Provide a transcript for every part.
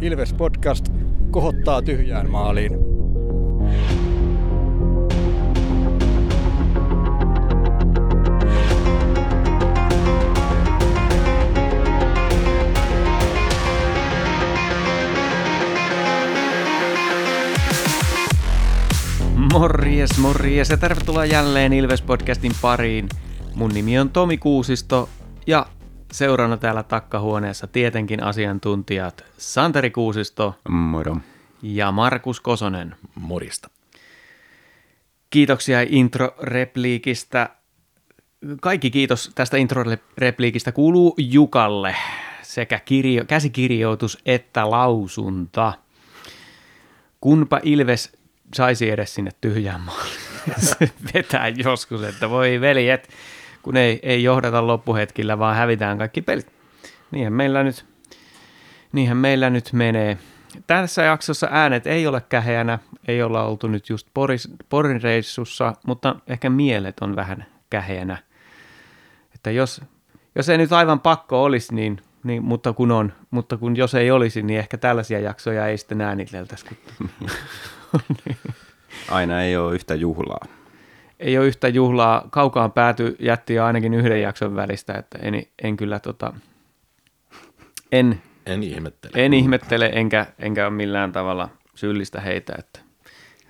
Ilves Podcast kohottaa tyhjään maaliin. Morjes, morjes ja tervetuloa jälleen Ilves-podcastin pariin. Mun nimi on Tomi Kuusisto ja seurana täällä takkahuoneessa tietenkin asiantuntijat Santeri Kuusisto Moro. ja Markus Kosonen. Morista. Kiitoksia intro-repliikistä. Kaikki kiitos tästä intro-repliikistä kuuluu Jukalle sekä kirjo- käsikirjoitus että lausunta. Kunpa Ilves saisi edes sinne tyhjään maaliin. Se vetää joskus, että voi veljet, kun ei, ei johdata loppuhetkillä, vaan hävitään kaikki pelit. Niinhän meillä nyt, niinhän meillä nyt menee. Tässä jaksossa äänet ei ole käheänä, ei olla oltu nyt just Poris, Porin reissussa, mutta ehkä mielet on vähän käheänä. Että jos, jos ei nyt aivan pakko olisi, niin, niin, mutta, kun on, mutta kun jos ei olisi, niin ehkä tällaisia jaksoja ei sitten ääniteltäisi. Aina ei ole yhtä juhlaa. Ei ole yhtä juhlaa. Kaukaan pääty jätti ainakin yhden jakson välistä, että en, en kyllä tota, en, En ihmettele. en ihmettele enkä, enkä ole millään tavalla syyllistä heitä, että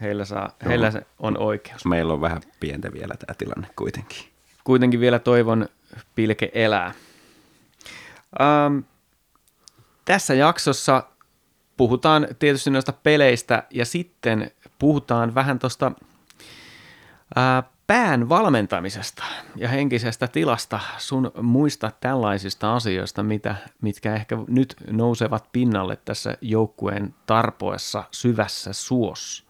heillä, saa, heillä se on oikeus. Meillä on vähän pientä vielä tämä tilanne kuitenkin. Kuitenkin vielä toivon pilke elää. Ähm, tässä jaksossa puhutaan tietysti noista peleistä ja sitten puhutaan vähän tuosta ää, pään valmentamisesta ja henkisestä tilasta, sun muista tällaisista asioista, mitä, mitkä ehkä nyt nousevat pinnalle tässä joukkueen tarpoessa syvässä suossa.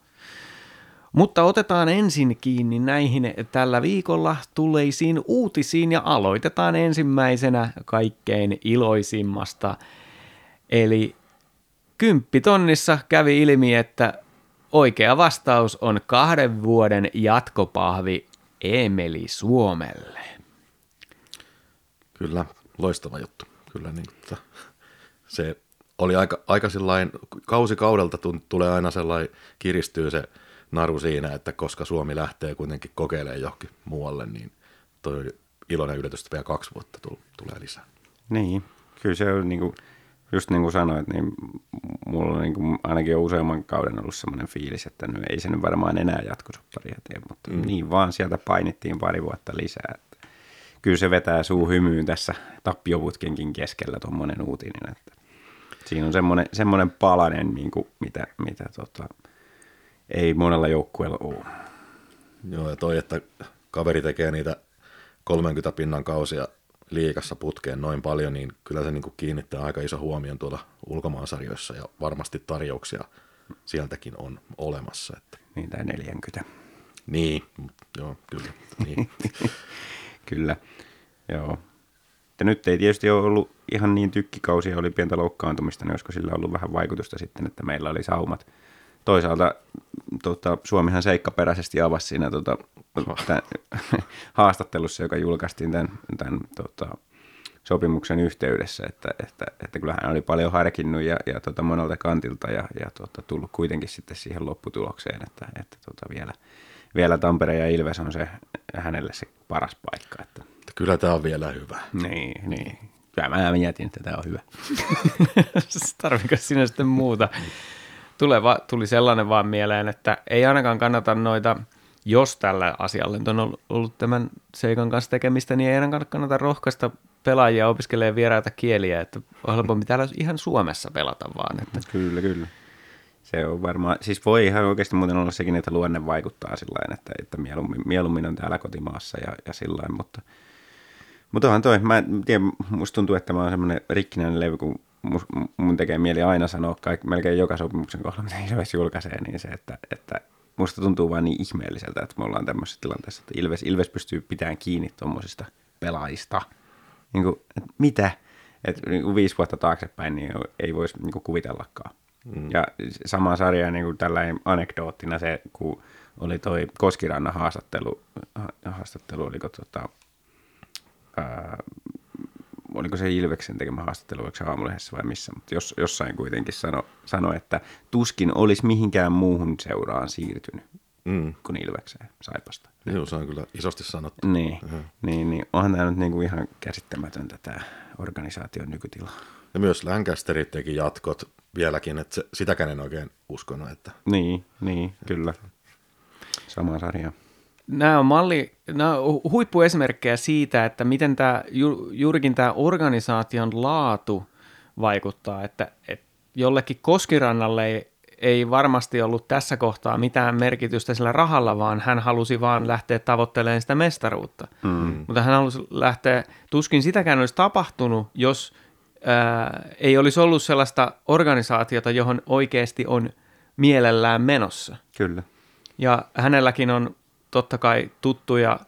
Mutta otetaan ensin kiinni näihin tällä viikolla tulleisiin uutisiin ja aloitetaan ensimmäisenä kaikkein iloisimmasta. Eli kymppitonnissa kävi ilmi, että oikea vastaus on kahden vuoden jatkopahvi Emeli Suomelle. Kyllä, loistava juttu. Kyllä niin, että se oli aika, aika sellainen, kausi kaudelta tulee aina sellainen, kiristyy se naru siinä, että koska Suomi lähtee kuitenkin kokeilemaan johonkin muualle, niin toi iloinen yllätys, että vielä kaksi vuotta tul- tulee lisää. Niin, kyllä se on niin kuin, just niin kuin sanoit, niin mulla niin kuin ainakin jo useamman kauden ollut semmoinen fiilis, että no ei se nyt varmaan enää jatkosopparia tee, mutta mm. niin vaan sieltä painittiin pari vuotta lisää. Että kyllä se vetää suu hymyyn tässä tappioputkenkin keskellä tuommoinen uutinen, että siinä on semmoinen, semmoinen palanen, niin kuin, mitä, mitä tota, ei monella joukkueella ole. Joo, ja toi, että kaveri tekee niitä 30 pinnan kausia liikassa putkeen noin paljon, niin kyllä se niin kuin kiinnittää aika iso huomion tuolla ulkomaansarjoissa ja varmasti tarjouksia sieltäkin on olemassa. Että. Niin, tai 40. Niin, joo, kyllä. Niin. Kyllä, joo. Ja nyt ei tietysti ole ollut ihan niin tykkikausia, oli pientä loukkaantumista, niin olisiko sillä ollut vähän vaikutusta sitten, että meillä oli saumat. Toisaalta tota, Suomihan seikkaperäisesti avasi siinä tota, tämän, haastattelussa, joka julkaistiin tämän, tämän tota, sopimuksen yhteydessä, että, että, että kyllähän hän oli paljon harkinnut ja, ja tota, monelta kantilta ja, ja tota, tullut kuitenkin sitten siihen lopputulokseen, että, että tota, vielä, vielä Tampere ja Ilves on se hänelle se paras paikka. Että, Kyllä tämä on vielä hyvä. niin, niin. Kyllä mä mietin, että tämä on hyvä. Tarviiko sinä sitten muuta? Tuleva, tuli sellainen vaan mieleen, että ei ainakaan kannata noita, jos tällä asialla on ollut- tämän seikan kanssa tekemistä, niin ei ainakaan kannata rohkaista pelaajia opiskelemaan vieraita kieliä, että on helpompi täällä ihan Suomessa pelata vaan. Että Kyllä, kyllä. Se on varmaan, siis voi ihan oikeasti muuten olla sekin, että luonne vaikuttaa sillä että, että mieluummin, mieluummin on täällä kotimaassa ja, ja sillä mutta, mutta onhan toi, mä en tiedä, musta tuntuu, että mä oon semmoinen rikkinäinen levy, kun mun tekee mieli aina sanoa kaik, melkein joka sopimuksen kohdalla, mitä Ilves julkaisee, niin se, että, että musta tuntuu vaan niin ihmeelliseltä, että me ollaan tämmöisessä tilanteessa, että Ilves, Ilves pystyy pitämään kiinni tuommoisista pelaajista. Niin kuin, että mitä? Että niin kuin viisi vuotta taaksepäin niin ei voisi niin kuin kuvitellakaan. Mm. Ja sama sarja niin kuin tällainen anekdoottina se, kun oli toi Koskirannan haastattelu, ha- haastattelu oliko tota, ää, oliko se Ilveksen tekemä haastattelu, oliko se aamulehdessä vai missä, mutta jos, jossain kuitenkin sano, sano, että tuskin olisi mihinkään muuhun seuraan siirtynyt Mm. kuin Ilvekseen Saipasta. Joo, se on kyllä isosti sanottu. Niin, niin, niin onhan tämä nyt niinku ihan käsittämätöntä tämä organisaation nykytila. Ja myös Lancasterit teki jatkot vieläkin, että se, sitäkään en oikein uskonut, että Niin, niin, kyllä. Sama sarja. Nämä on malli, nämä on huippuesimerkkejä siitä, että miten tämä, ju, juurikin tämä organisaation laatu vaikuttaa, että, että jollekin Koskirannalle ei, ei varmasti ollut tässä kohtaa mitään merkitystä sillä rahalla, vaan hän halusi vaan lähteä tavoittelemaan sitä mestaruutta. Mm. Mutta hän halusi lähteä, tuskin sitäkään olisi tapahtunut, jos ää, ei olisi ollut sellaista organisaatiota, johon oikeasti on mielellään menossa. Kyllä. Ja hänelläkin on totta kai tuttuja,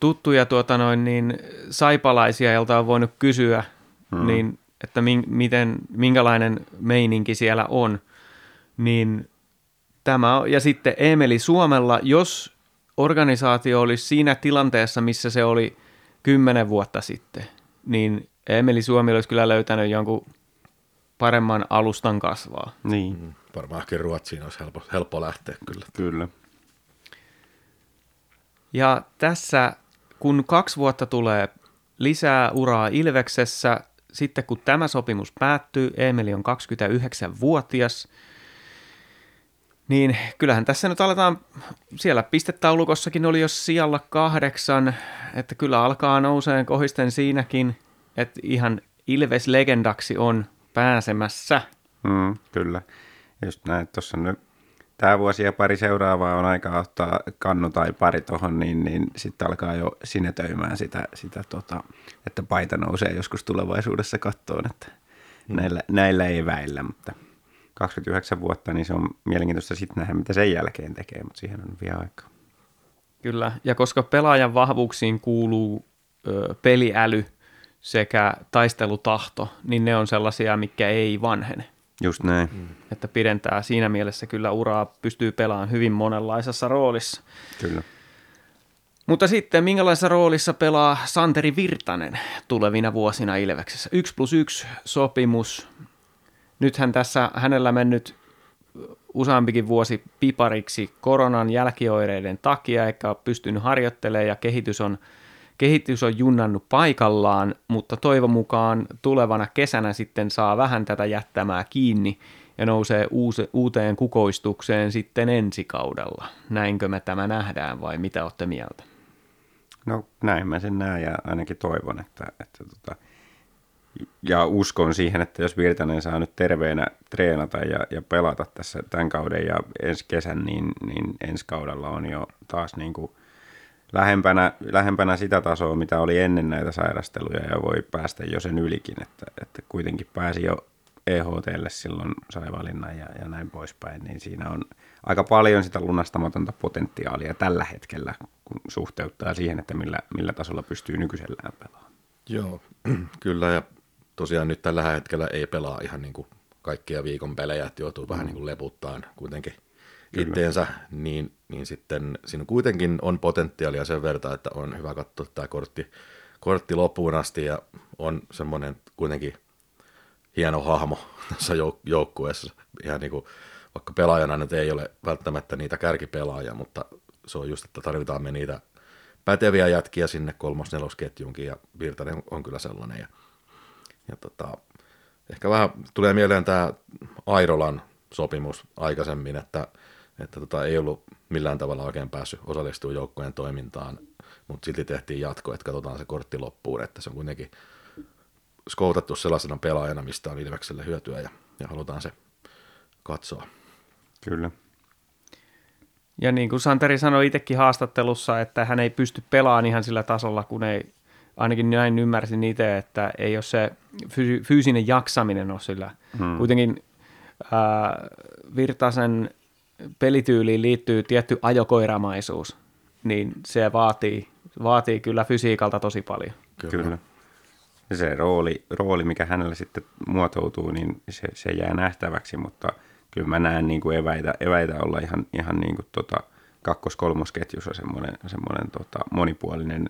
tuttuja tuota noin, niin saipalaisia, joilta on voinut kysyä, hmm. niin, että min, miten, minkälainen meininki siellä on. Niin tämä on, ja sitten Emeli Suomella, jos organisaatio olisi siinä tilanteessa, missä se oli kymmenen vuotta sitten, niin Emeli Suomi olisi kyllä löytänyt jonkun paremman alustan kasvaa. Niin, mm, varmaankin Ruotsiin olisi helppo, helppo lähteä kyllä. kyllä. Ja tässä, kun kaksi vuotta tulee lisää uraa Ilveksessä, sitten kun tämä sopimus päättyy, Emeli on 29-vuotias, niin kyllähän tässä nyt aletaan, siellä pistetaulukossakin oli jo sijalla kahdeksan, että kyllä alkaa nouseen kohisten siinäkin, että ihan Ilves-legendaksi on pääsemässä. Mm, kyllä. Just näin, tuossa nyt tämä vuosi ja pari seuraavaa on aika ottaa kannu tai pari tuohon, niin, niin sitten alkaa jo sinetöimään sitä, sitä tota, että paita nousee joskus tulevaisuudessa kattoon, että mm. näillä, näillä ei väillä, mutta 29 vuotta, niin se on mielenkiintoista sitten nähdä, mitä sen jälkeen tekee, mutta siihen on vielä aikaa. Kyllä, ja koska pelaajan vahvuuksiin kuuluu ö, peliäly sekä taistelutahto, niin ne on sellaisia, mikä ei vanhene. Just näin. Mm. Että pidentää siinä mielessä kyllä uraa, pystyy pelaamaan hyvin monenlaisessa roolissa. Kyllä. Mutta sitten minkälaisessa roolissa pelaa Santeri Virtanen tulevina vuosina Ilveksessä? 1 plus 1 sopimus. Nythän tässä hänellä mennyt useampikin vuosi pipariksi koronan jälkioireiden takia, eikä ole pystynyt harjoittelemaan ja kehitys on, kehitys on junnannut paikallaan, mutta toivon mukaan tulevana kesänä sitten saa vähän tätä jättämää kiinni ja nousee uusi, uuteen kukoistukseen sitten ensi kaudella. Näinkö me tämä nähdään vai mitä olette mieltä? No näin mä sen näen ja ainakin toivon, että, että tota, ja uskon siihen, että jos Virtanen saa nyt terveenä treenata ja, ja pelata tässä tämän kauden ja ensi kesän, niin, niin ensi kaudella on jo taas niin kuin lähempänä, lähempänä sitä tasoa, mitä oli ennen näitä sairasteluja ja voi päästä jo sen ylikin, että, että kuitenkin pääsi jo EHTlle silloin sai valinnan ja, ja näin poispäin, niin siinä on aika paljon sitä lunastamatonta potentiaalia tällä hetkellä, kun suhteuttaa siihen, että millä, millä tasolla pystyy nykyisellään pelaamaan. Joo, kyllä ja tosiaan nyt tällä hetkellä ei pelaa ihan niin kuin kaikkia viikon pelejä, että joutuu vähän niin kuin leputtaan kuitenkin Itteensä, niin, niin sitten siinä kuitenkin on potentiaalia sen verran, että on hyvä katsoa tämä kortti, kortti loppuun asti ja on semmoinen kuitenkin hieno hahmo tässä jouk- joukkueessa. Ihan niin kuin, vaikka pelaajana nyt ei ole välttämättä niitä kärkipelaajia, mutta se on just, että tarvitaan me niitä päteviä jätkiä sinne kolmos-nelosketjunkin ja Virtanen on kyllä sellainen. Ja, ja tota, ehkä vähän tulee mieleen tämä Airolan sopimus aikaisemmin, että, että tota, ei ollut millään tavalla oikein päässyt osallistumaan joukkojen toimintaan, mutta silti tehtiin jatko, että katsotaan se kortti loppuun, että se on kuitenkin skoutattu sellaisena pelaajana, mistä on Ilvekselle hyötyä ja, ja halutaan se katsoa. Kyllä. Ja niin kuin Santeri sanoi itsekin haastattelussa, että hän ei pysty pelaamaan ihan sillä tasolla, kun ei, ainakin näin ymmärsin itse, että ei ole se fyysinen jaksaminen ole sillä. Hmm. Kuitenkin ää, Virtasen pelityyliin liittyy tietty ajokoiramaisuus, niin se vaatii, vaatii kyllä fysiikalta tosi paljon. Kyllä. kyllä. Ja se rooli, rooli, mikä hänelle sitten muotoutuu, niin se, se jää nähtäväksi, mutta kyllä mä näen niin kuin eväitä, eväitä olla ihan, ihan niin kuin tota kakkos-kolmosketjussa semmoinen, semmoinen tota monipuolinen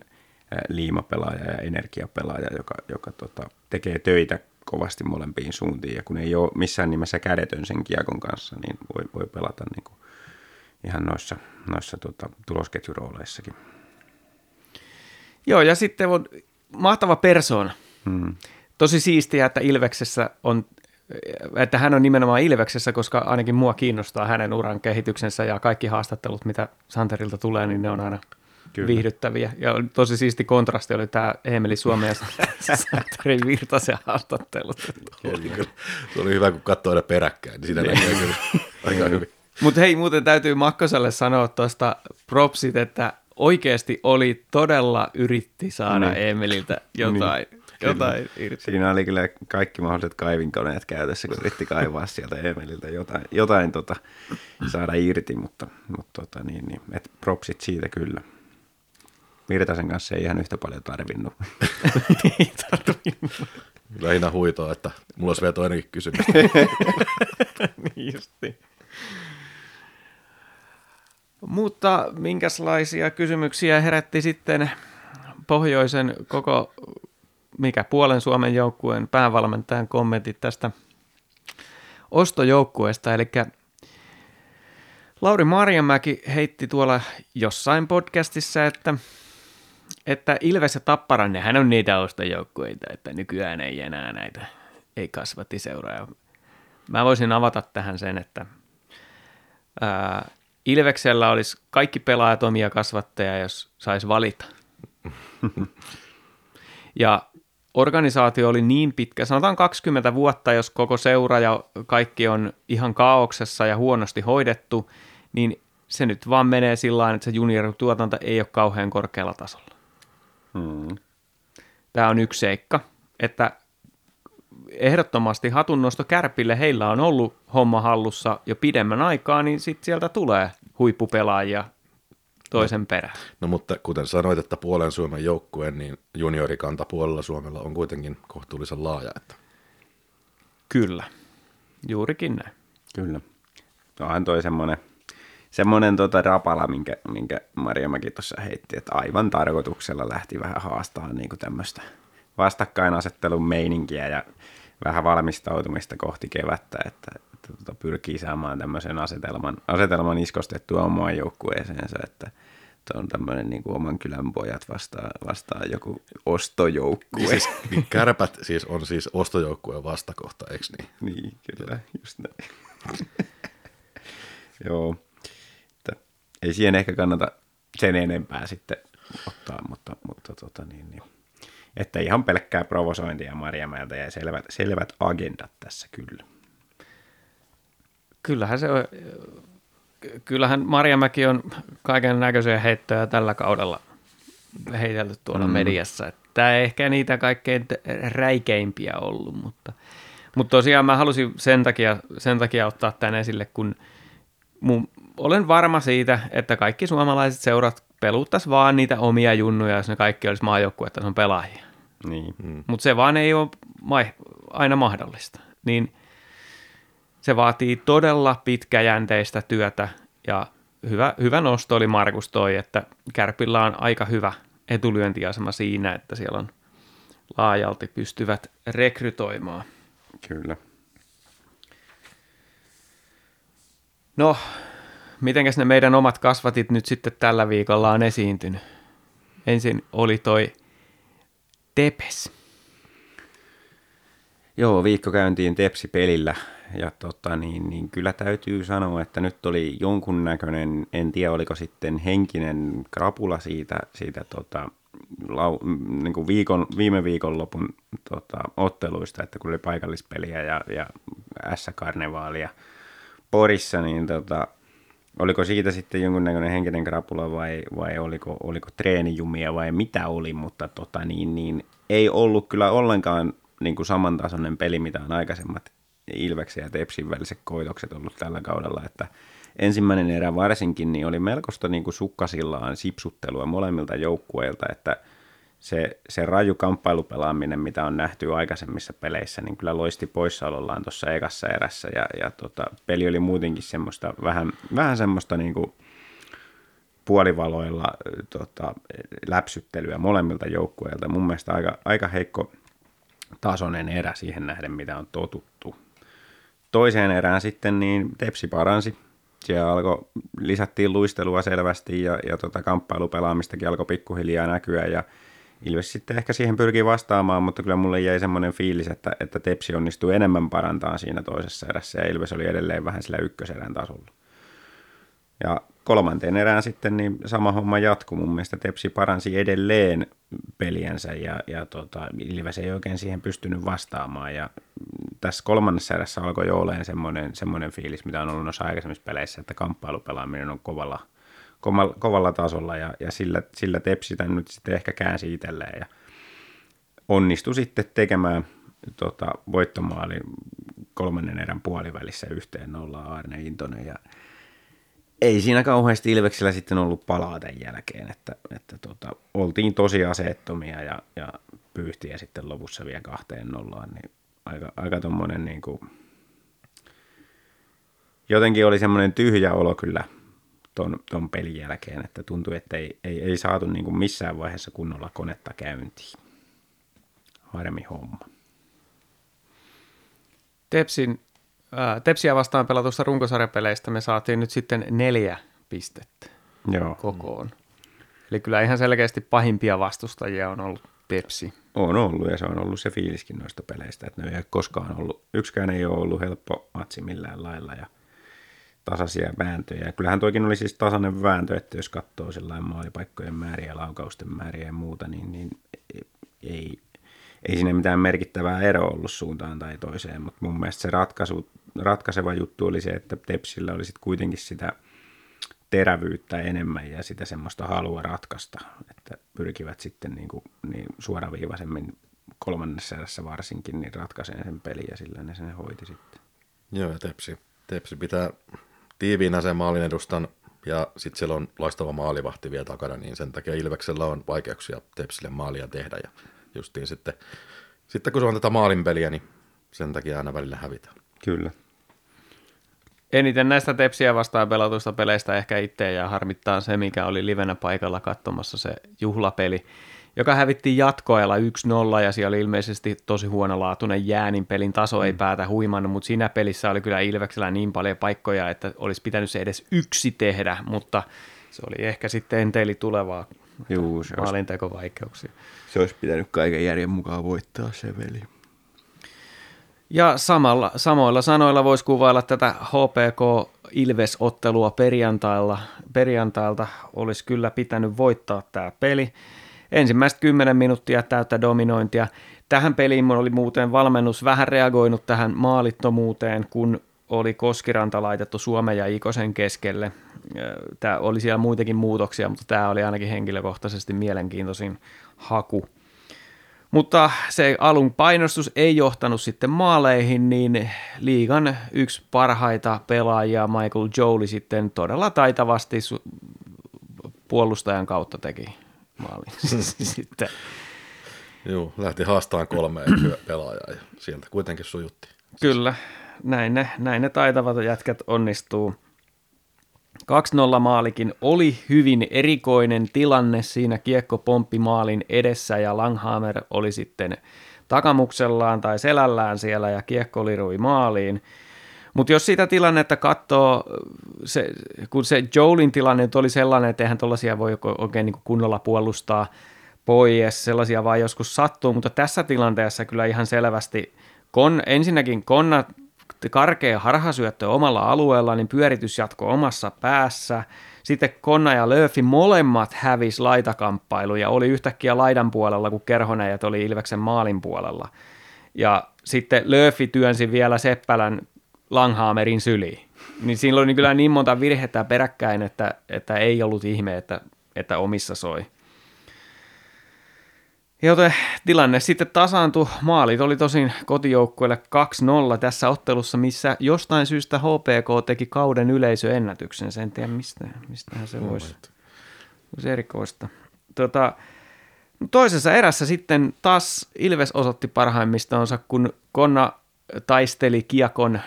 liimapelaaja ja energiapelaaja, joka, joka tota, tekee töitä kovasti molempiin suuntiin. Ja kun ei ole missään nimessä kädetön sen kiekon kanssa, niin voi, voi pelata niin kuin ihan noissa, noissa tota, tulosketjurooleissakin. Joo, ja sitten on mahtava persoona. Hmm. Tosi siistiä, että Ilveksessä on, että hän on nimenomaan Ilveksessä, koska ainakin mua kiinnostaa hänen uran kehityksensä ja kaikki haastattelut, mitä Santerilta tulee, niin ne on aina Kyllä. viihdyttäviä. Ja tosi siisti kontrasti oli tämä Emeli Suomen ja Santerin Virtasen haastattelut. Kyllä. Se oli hyvä, kun katsoi aina peräkkäin, niin sitä näkee kyllä aika hyvin. Mutta hei, muuten täytyy Makkoselle sanoa tuosta propsit, että oikeasti oli todella yritti saada niin. Emililtä jotain, niin. jotain irti. Siinä oli kyllä kaikki mahdolliset kaivinkoneet käytössä, kun yritti kaivaa sieltä Emililtä jotain, jotain tota, saada irti, mutta, mutta tota, niin, niin, et propsit siitä kyllä. Virtasen kanssa ei ihan yhtä paljon tarvinnut. ei tarvinnut. Lähinnä huitoa, että mulla olisi vielä toinenkin kysymys. niin. Mutta minkälaisia kysymyksiä herätti sitten pohjoisen koko, mikä puolen Suomen joukkueen päävalmentajan kommentit tästä ostojoukkueesta, eli Lauri Marjamäki heitti tuolla jossain podcastissa, että, että Ilves ja Tappara, nehän on niitä ostojoukkueita, että nykyään ei enää näitä, ei kasvatti seuraa. Mä voisin avata tähän sen, että ää, Ilveksellä olisi kaikki pelaajat omia kasvattajia, jos saisi valita. ja organisaatio oli niin pitkä, sanotaan 20 vuotta, jos koko seura ja kaikki on ihan kaauksessa ja huonosti hoidettu, niin se nyt vaan menee sillä että se juniorituotanto ei ole kauhean korkealla tasolla. Hmm. Tämä on yksi seikka, että ehdottomasti hatunnosto Kärpille, heillä on ollut homma hallussa jo pidemmän aikaa, niin sitten sieltä tulee huippupelaajia toisen no, perään. No mutta kuten sanoit, että puolen Suomen joukkueen, niin juniorikanta puolella Suomella on kuitenkin kohtuullisen laaja. Että... Kyllä, juurikin näin. Kyllä. Onhan toi semmoinen, semmoinen tota rapala, minkä, minkä Maria Mäki tuossa heitti, että aivan tarkoituksella lähti vähän haastaa niin tämmöistä vastakkainasettelun meininkiä ja vähän valmistautumista kohti kevättä, että, että tota, pyrkii saamaan tämmöisen asetelman, asetelman iskostettua omaan joukkueeseensa, että, on tämmöinen niin kuin oman kylän pojat vastaan, vastaan joku ostojoukkue. Niin siis, niin kärpät siis on siis ostojoukkueen vastakohta, eikö niin? Niin, kyllä, just näin. Joo, ei siihen ehkä kannata sen enempää sitten ottaa, mutta, mutta tota niin, niin että ihan pelkkää provosointia Marjamäeltä ja selvät, selvät agendat tässä kyllä. Kyllähän se on, kyllähän Marjamäki on kaiken näköisiä heittoja tällä kaudella heitelty tuolla mm. mediassa. Tämä ei ehkä niitä kaikkein räikeimpiä ollut, mutta, mutta tosiaan mä halusin sen takia, sen takia ottaa tämän esille, kun mun, olen varma siitä, että kaikki suomalaiset seurat peluttaisi vaan niitä omia junnuja, jos ne kaikki olisi on pelaajia. Niin. Mm. Mutta se vaan ei ole aina mahdollista. Niin se vaatii todella pitkäjänteistä työtä ja hyvä, hyvä nosto oli Markus toi, että Kärpillä on aika hyvä etulyöntiasema siinä, että siellä on laajalti pystyvät rekrytoimaan. Kyllä. No, mitenkäs ne meidän omat kasvatit nyt sitten tällä viikolla on esiintynyt? Ensin oli toi Tepes. Joo, viikko käyntiin Tepsi-pelillä ja tota, niin, niin kyllä täytyy sanoa, että nyt oli jonkunnäköinen, en tiedä oliko sitten henkinen krapula siitä, siitä tota, lau, niin kuin viikon, viime viikonlopun tota, otteluista, että kun oli paikallispeliä ja, ja S-karnevaalia Porissa, niin tota, oliko siitä sitten jonkunnäköinen henkinen krapula vai, vai oliko, oliko treenijumia vai mitä oli, mutta tota, niin, niin, ei ollut kyllä ollenkaan niin kuin samantasoinen peli, mitä on aikaisemmat Ilveksen ja Tepsin väliset koitokset ollut tällä kaudella, että ensimmäinen erä varsinkin niin oli melkoista niin kuin sukkasillaan sipsuttelua molemmilta joukkueilta, että se, se raju kamppailupelaaminen, mitä on nähty aikaisemmissa peleissä, niin kyllä loisti poissaolollaan tuossa ekassa erässä ja, ja tota, peli oli muutenkin semmoista vähän, vähän semmoista niin kuin puolivaloilla tota, läpsyttelyä molemmilta joukkueilta. Mun mielestä aika, aika heikko tasoinen erä siihen nähden, mitä on totuttu. Toiseen erään sitten niin Tepsi paransi. Siellä alkoi, lisättiin luistelua selvästi ja, ja tota, kamppailupelaamistakin alkoi pikkuhiljaa näkyä ja Ilves sitten ehkä siihen pyrkii vastaamaan, mutta kyllä mulle jäi semmoinen fiilis, että, että Tepsi onnistuu enemmän parantaa siinä toisessa erässä ja Ilves oli edelleen vähän sillä ykköserän tasolla. Ja kolmanteen erään sitten niin sama homma jatkuu. Mun mielestä Tepsi paransi edelleen peliänsä ja, ja tota, Ilves ei oikein siihen pystynyt vastaamaan. Ja tässä kolmannessa erässä alkoi jo olemaan semmoinen, semmoinen fiilis, mitä on ollut noissa aikaisemmissa peleissä, että kamppailupelaaminen on kovalla, kovalla, tasolla ja, ja sillä, sillä Tepsi tämän nyt sitten ehkä käänsi itselleen ja onnistui sitten tekemään tota, voittomaalin kolmannen erän puolivälissä yhteen nollaan Arne Intonen ja ei siinä kauheasti Ilveksellä sitten ollut palaa tämän jälkeen, että, että tota, oltiin tosi aseettomia ja, ja pyyhtiä sitten lopussa vielä kahteen nollaan, niin aika, aika tommonen niin kuin, jotenkin oli semmoinen tyhjä olo kyllä ton, ton pelin jälkeen, että tuntui, että ei, ei, ei saatu niin kuin missään vaiheessa kunnolla konetta käyntiin. Harmi homma. Tepsin Tepsiä vastaan pelatusta runkosarjapeleistä me saatiin nyt sitten neljä pistettä Joo. kokoon. Eli kyllä ihan selkeästi pahimpia vastustajia on ollut Tepsi. On ollut ja se on ollut se fiiliskin noista peleistä, että ne ei ole koskaan ollut, yksikään ei ole ollut helppo matsi millään lailla ja tasaisia vääntöjä. Ja kyllähän toikin oli siis tasainen vääntö, että jos katsoo maalipaikkojen määriä, laukausten määriä ja muuta, niin, niin ei, ei siinä mitään merkittävää eroa ollut suuntaan tai toiseen, mutta mun mielestä se ratkaisu, ratkaiseva juttu oli se, että Tepsillä oli sitten kuitenkin sitä terävyyttä enemmän ja sitä semmoista halua ratkaista, että pyrkivät sitten niin, kuin, niin suoraviivaisemmin kolmannessa erässä varsinkin niin ratkaiseen sen pelin ja sillä ne sen hoiti sitten. Joo ja Tepsi, Tepsi pitää tiiviinä sen maalin edustan ja sitten siellä on loistava maalivahti vielä takana, niin sen takia Ilveksellä on vaikeuksia Tepsille maalia tehdä ja justiin sitten, sitten kun se on tätä maalinpeliä, niin sen takia aina välillä hävitään. Kyllä. Eniten näistä tepsiä vastaan pelatuista peleistä ehkä itse ja harmittaa se, mikä oli livenä paikalla katsomassa se juhlapeli, joka hävittiin jatkoajalla 1-0 ja siellä oli ilmeisesti tosi huonolaatuinen jäänin pelin taso ei mm. päätä huimannut, mutta siinä pelissä oli kyllä Ilveksellä niin paljon paikkoja, että olisi pitänyt se edes yksi tehdä, mutta se oli ehkä sitten enteili tulevaa Juu, se maalintekovaikeuksia. Se olisi pitänyt kaiken järjen mukaan voittaa se veli. Ja samalla, samoilla sanoilla voisi kuvailla tätä HPK Ilves-ottelua. Perjantailta olisi kyllä pitänyt voittaa tämä peli. Ensimmäiset 10 minuuttia täyttä dominointia. Tähän peliin oli muuten valmennus vähän reagoinut tähän maalittomuuteen, kun oli Koskiranta laitettu Suomen ja Ikosen keskelle. Tämä oli siellä muitakin muutoksia, mutta tämä oli ainakin henkilökohtaisesti mielenkiintoisin haku. Mutta se alun painostus ei johtanut sitten maaleihin, niin liigan yksi parhaita pelaajia Michael Jolie sitten todella taitavasti puolustajan kautta teki maalin. sitten. Joo, lähti haastamaan kolme pelaajaa ja sieltä kuitenkin sujutti. Kyllä, näin ne, näin ne taitavat jätkät onnistuu. 2-0 maalikin oli hyvin erikoinen tilanne siinä kiekko pomppi maalin edessä ja Langhammer oli sitten takamuksellaan tai selällään siellä ja kiekko lirui maaliin. Mutta jos sitä tilannetta katsoo, se, kun se Jolin tilanne oli sellainen, että eihän tuollaisia voi oikein niin kunnolla puolustaa pois, sellaisia vaan joskus sattuu, mutta tässä tilanteessa kyllä ihan selvästi, kon, ensinnäkin Konna karkea harhasyöttö omalla alueella, niin pyöritys jatkoi omassa päässä. Sitten Konna ja Löfi molemmat hävis laitakamppailu ja oli yhtäkkiä laidan puolella, kun Kerhonäjät oli Ilveksen maalin puolella. Ja sitten Löfi työnsi vielä Seppälän Langhaamerin syliin. Niin siinä oli kyllä niin monta virhettä peräkkäin, että, että ei ollut ihme, että, että omissa soi. Joten tilanne sitten tasaantui. Maalit oli tosin kotijoukkueelle 2-0 tässä ottelussa, missä jostain syystä HPK teki kauden yleisöennätyksen. Sen tiedä, mistä, mistähän se voisi, voisi erikoista. Tota, toisessa erässä sitten taas Ilves osoitti parhaimmistonsa, kun Konna taisteli kiekon ö,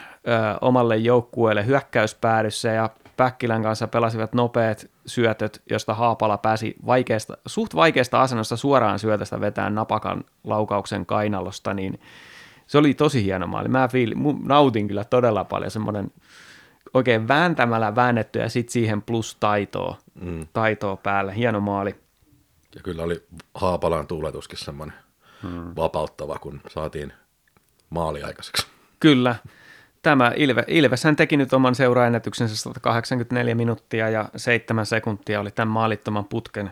omalle joukkueelle hyökkäyspäädyssä ja Päkkilän kanssa pelasivat nopeat syötöt, josta Haapala pääsi vaikeasta, suht vaikeasta asennosta suoraan syötöstä vetään napakan laukauksen kainalosta, niin se oli tosi hieno maali. Mä fiil, nautin kyllä todella paljon semmoinen oikein vääntämällä väännetty ja sitten siihen plus taitoa, mm. taitoa päälle. Hieno maali. Ja kyllä oli Haapalan tuuletuskin semmoinen hmm. vapauttava, kun saatiin maali aikaiseksi. Kyllä. Tämä Ilve, Ilves hän teki nyt oman seuraennätyksensä 184 minuuttia ja 7 sekuntia oli tämän maalittoman putken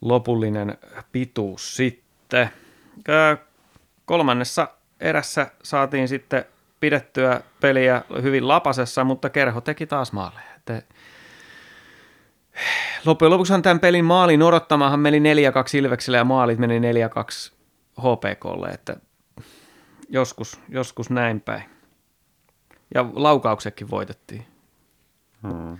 lopullinen pituus sitten. Kolmannessa erässä saatiin sitten pidettyä peliä hyvin lapasessa, mutta Kerho teki taas maaleja. Loppujen lopuksi tämän pelin maalin odottamahan meni 4-2 Ilvekselle ja maalit meni 4-2 HPKlle, että joskus, joskus näin päin. Ja laukauksetkin voitettiin. Hmm.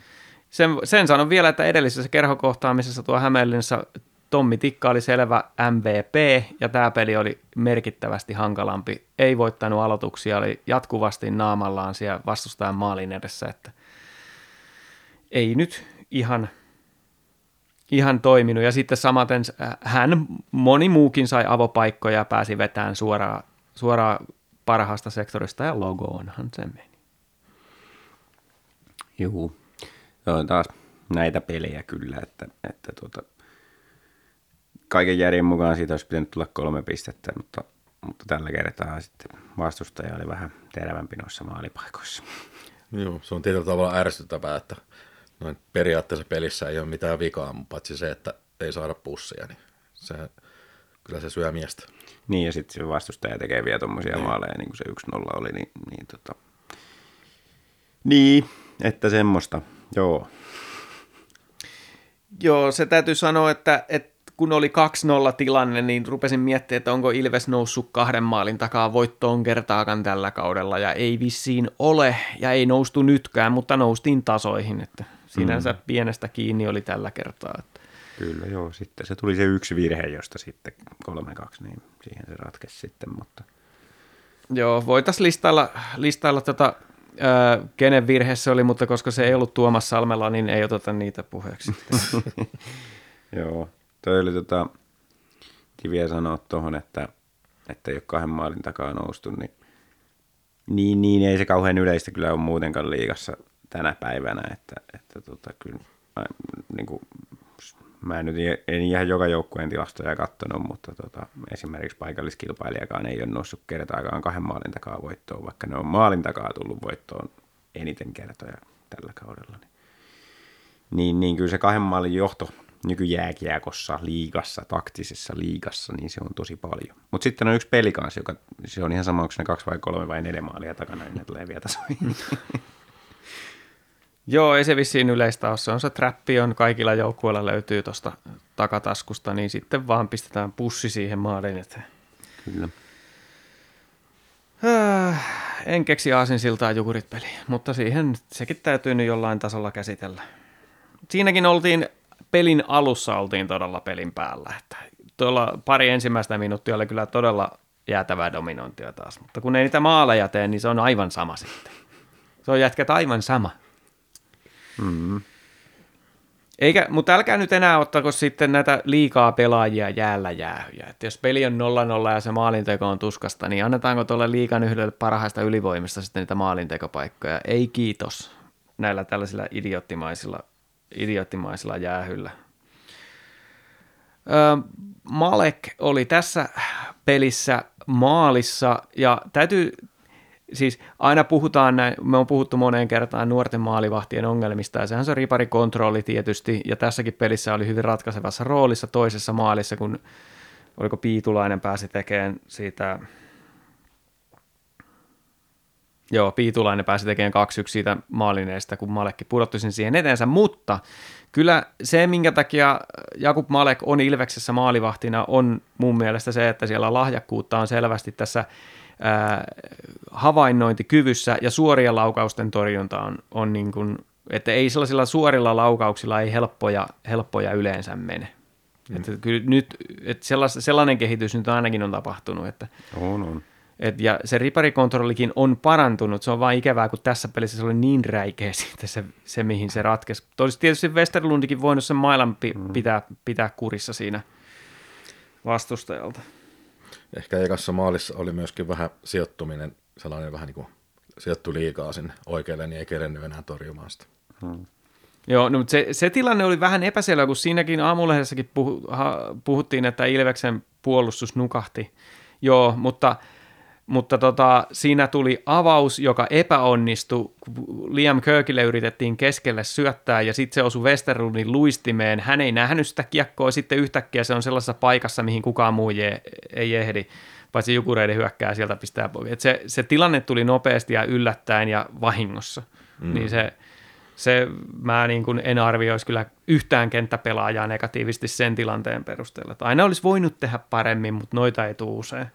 Sen, sen sanon vielä, että edellisessä kerhokohtaamisessa tuo Hämeenlinnassa Tommi Tikka oli selvä MVP ja tämä peli oli merkittävästi hankalampi. Ei voittanut aloituksia, oli jatkuvasti naamallaan siellä vastustajan maalin edessä, että ei nyt ihan, ihan toiminut. Ja sitten samaten hän, moni muukin sai avopaikkoja ja pääsi vetämään suoraan, suoraan parhaasta sektorista ja logoonhan se meni. Juu, se on taas näitä pelejä kyllä, että, että tuota, kaiken järjen mukaan siitä olisi pitänyt tulla kolme pistettä, mutta, mutta tällä kertaa sitten vastustaja oli vähän terävämpi noissa maalipaikoissa. Joo, se on tietyllä tavalla ärsyttävää, että noin periaatteessa pelissä ei ole mitään vikaa, paitsi se, että ei saada pussia, niin se, kyllä se syö miestä. Niin, ja sitten se vastustaja tekee vielä tuommoisia niin. maaleja, niin kuin se 1-0 oli, niin, niin, tota... niin, että semmoista, joo. Joo, se täytyy sanoa, että, että kun oli 2-0 tilanne, niin rupesin miettimään, että onko Ilves noussut kahden maalin takaa voittoon kertaakaan tällä kaudella, ja ei vissiin ole, ja ei noustu nytkään, mutta noustiin tasoihin, että sinänsä mm. pienestä kiinni oli tällä kertaa. Että. Kyllä joo, sitten se tuli se yksi virhe, josta sitten 3-2, niin siihen se ratkesi sitten, mutta... Joo, voitaisiin listailla, listailla tota, äh, kenen virhe se oli, mutta koska se ei ollut Tuomas Salmella, niin ei oteta niitä puheeksi. joo, Toi oli tota, kiviä sanoa tuohon, että, että ei ole kahden maalin takaa noustu, niin, niin, niin ei se kauhean yleistä kyllä ole muutenkaan liigassa tänä päivänä, että, että tota, kyllä niin kuin, mä en nyt en ihan joka joukkueen tilastoja katsonut, mutta tota, esimerkiksi paikalliskilpailijakaan ei ole noussut kertaakaan kahden maalin takaa voittoon, vaikka ne on maalin takaa tullut voittoon eniten kertoja tällä kaudella. Niin, niin, niin kyllä se kahden maalin johto nykyjääkiekossa, liigassa, taktisessa liigassa, niin se on tosi paljon. Mutta sitten on yksi peli kanssa, joka se on ihan sama, onko ne kaksi vai kolme vai neljä maalia takana, niin ne tulee vielä tasoihin. Joo, ei se vissiin yleistä ole. Se on se trappi, on kaikilla joukkueilla löytyy tuosta takataskusta, niin sitten vaan pistetään pussi siihen maalin eteen. Kyllä. Äh, en keksi aasinsiltaa jukurit peli, mutta siihen sekin täytyy nyt jollain tasolla käsitellä. Siinäkin oltiin pelin alussa oltiin todella pelin päällä. Että tuolla pari ensimmäistä minuuttia oli kyllä todella jäätävää dominointia taas, mutta kun ei niitä maaleja tee, niin se on aivan sama sitten. Se on jätkät aivan sama. Mm-hmm. Eikä, mutta älkää nyt enää ottako sitten näitä liikaa pelaajia jäällä jäähyjä. Että jos peli on 0-0 ja se maalinteko on tuskasta, niin annetaanko tuolle liikan yhdelle parhaista ylivoimista sitten niitä maalintekopaikkoja? Ei kiitos näillä tällaisilla idioottimaisilla idioottimaisilla jäähyllä. Malek oli tässä pelissä maalissa ja täytyy, siis aina puhutaan näin, me on puhuttu moneen kertaan nuorten maalivahtien ongelmista ja sehän se riparikontrolli tietysti ja tässäkin pelissä oli hyvin ratkaisevassa roolissa toisessa maalissa, kun oliko Piitulainen pääsi tekemään siitä Joo, Piitulainen pääsi tekemään 2-1 siitä maalineesta, kun Malekki pudotti sen siihen eteensä, mutta kyllä se, minkä takia Jakub Malek on Ilveksessä maalivahtina, on mun mielestä se, että siellä lahjakkuutta on selvästi tässä havainnointikyvyssä ja suorien laukausten torjunta on, on niin kuin, että ei sellaisilla suorilla laukauksilla ei helppoja, helppoja yleensä mene. Mm. Että kyllä nyt, että sellainen kehitys nyt ainakin on tapahtunut, että on, on Et, ja se riparikontrollikin on parantunut, se on vain ikävää, kun tässä pelissä se oli niin räikeä sitten se, se mihin se ratkesi. Olisi tietysti Westerlundikin voinut sen mailan pi- Mm. pitää, pitää kurissa siinä vastustajalta. Ehkä ekassa maalissa oli myöskin vähän sijoittuminen, sellainen vähän niin kuin sijoittu liikaa sinne oikealle, niin ei kerennyt enää torjumaan sitä. Joo, no, mutta se, se tilanne oli vähän epäselvä, kun siinäkin aamulehdessäkin ha, puhuttiin, että Ilveksen puolustus nukahti. Joo, mutta, mutta tota, siinä tuli avaus, joka epäonnistui. Liam Kirkille yritettiin keskelle syöttää ja sitten se osui Westerlundin luistimeen. Hän ei nähnyt sitä kiekkoa, sitten yhtäkkiä se on sellaisessa paikassa, mihin kukaan muu je, ei ehdi paitsi Jukureiden hyökkää sieltä pistää pois. Et se, se tilanne tuli nopeasti ja yllättäen ja vahingossa. Mm. Niin se, se mä niin kuin en arvioisi kyllä yhtään kenttäpelaajaa negatiivisesti sen tilanteen perusteella. Että aina olisi voinut tehdä paremmin, mutta noita ei tule usein.